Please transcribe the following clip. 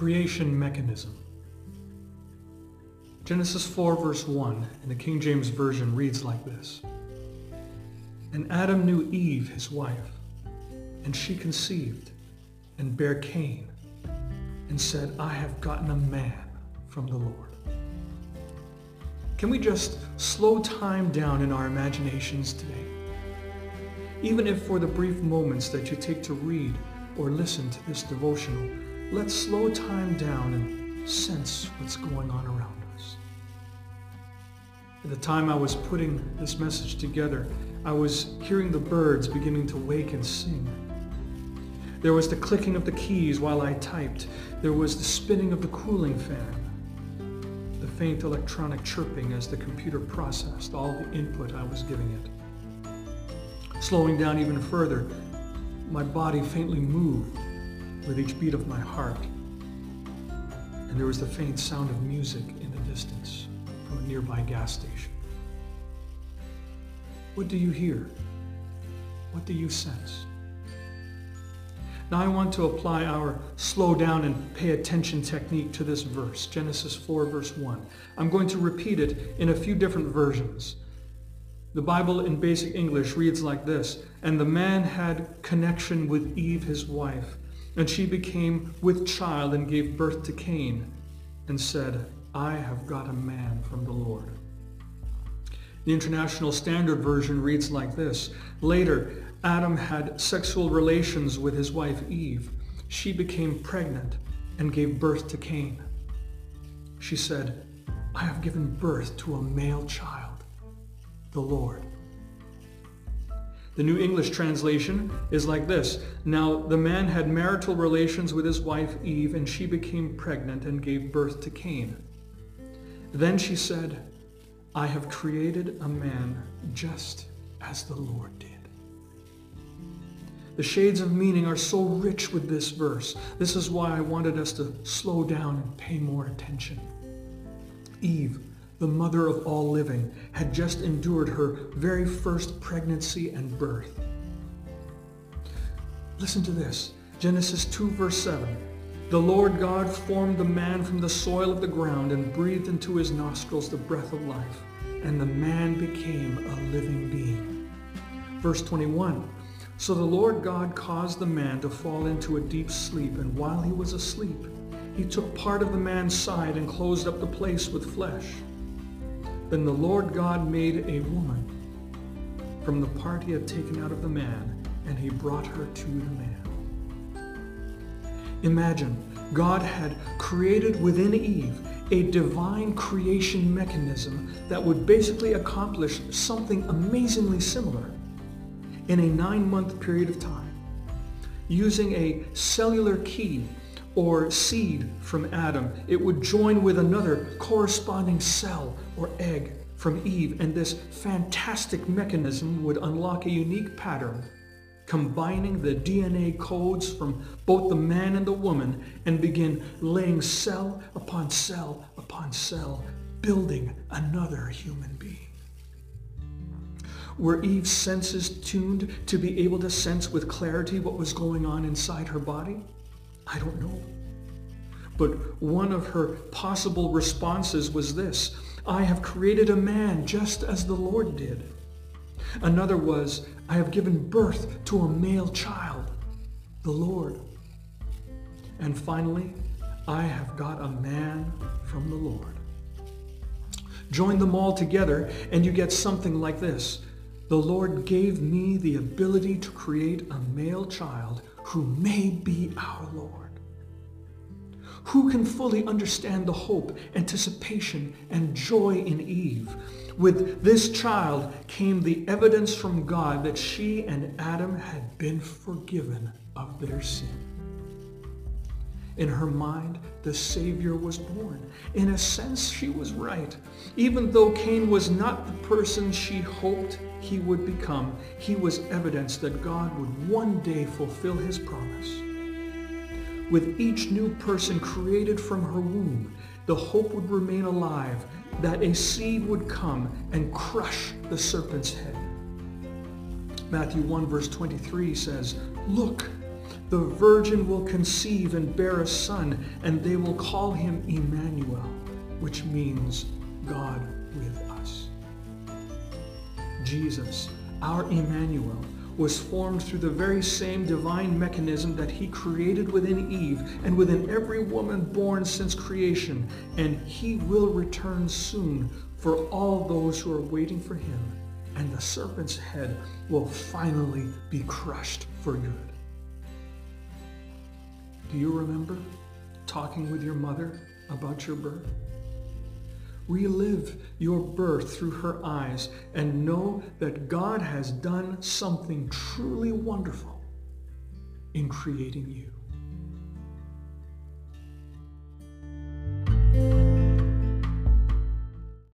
creation mechanism. Genesis 4, verse 1 in the King James Version reads like this And Adam knew Eve, his wife, and she conceived and bare Cain, and said, I have gotten a man from the Lord. Can we just slow time down in our imaginations today? Even if for the brief moments that you take to read or listen to this devotional, let's slow time down and sense what's going on around us. At the time I was putting this message together, I was hearing the birds beginning to wake and sing. There was the clicking of the keys while I typed. There was the spinning of the cooling fan. The faint electronic chirping as the computer processed all the input I was giving it. Slowing down even further, my body faintly moved with each beat of my heart. And there was the faint sound of music in the distance from a nearby gas station. What do you hear? What do you sense? Now I want to apply our slow down and pay attention technique to this verse, Genesis 4, verse 1. I'm going to repeat it in a few different versions. The Bible in basic English reads like this, And the man had connection with Eve his wife, and she became with child and gave birth to Cain, and said, I have got a man from the Lord. The International Standard Version reads like this, Later, Adam had sexual relations with his wife Eve. She became pregnant and gave birth to Cain. She said, I have given birth to a male child the Lord. The New English translation is like this Now the man had marital relations with his wife Eve, and she became pregnant and gave birth to Cain. Then she said, I have created a man just as the Lord did. The shades of meaning are so rich with this verse. This is why I wanted us to slow down and pay more attention. Eve the mother of all living, had just endured her very first pregnancy and birth. Listen to this Genesis 2, verse 7. The Lord God formed the man from the soil of the ground and breathed into his nostrils the breath of life, and the man became a living being. Verse 21. So the Lord God caused the man to fall into a deep sleep, and while he was asleep, he took part of the man's side and closed up the place with flesh. Then the Lord God made a woman from the part he had taken out of the man, and he brought her to the man. Imagine, God had created within Eve a divine creation mechanism that would basically accomplish something amazingly similar in a nine month period of time. Using a cellular key or seed from Adam. It would join with another corresponding cell or egg from Eve, and this fantastic mechanism would unlock a unique pattern, combining the DNA codes from both the man and the woman and begin laying cell upon cell upon cell, building another human being. Were Eve's senses tuned to be able to sense with clarity what was going on inside her body? I don't know. But one of her possible responses was this I have created a man just as the Lord did. Another was, I have given birth to a male child, the Lord. And finally, I have got a man from the Lord. Join them all together and you get something like this. The Lord gave me the ability to create a male child who may be our Lord. Who can fully understand the hope, anticipation, and joy in Eve? With this child came the evidence from God that she and Adam had been forgiven of their sin. In her mind, the Savior was born. In a sense, she was right. Even though Cain was not the person she hoped he would become, he was evidence that God would one day fulfill his promise. With each new person created from her womb, the hope would remain alive that a seed would come and crush the serpent's head. Matthew 1 verse 23 says, Look, The virgin will conceive and bear a son, and they will call him Emmanuel, which means God with us. Jesus, our Emmanuel, was formed through the very same divine mechanism that he created within Eve and within every woman born since creation, and he will return soon for all those who are waiting for him, and the serpent's head will finally be crushed for good. Do you remember talking with your mother about your birth? Relive your birth through her eyes and know that God has done something truly wonderful in creating you.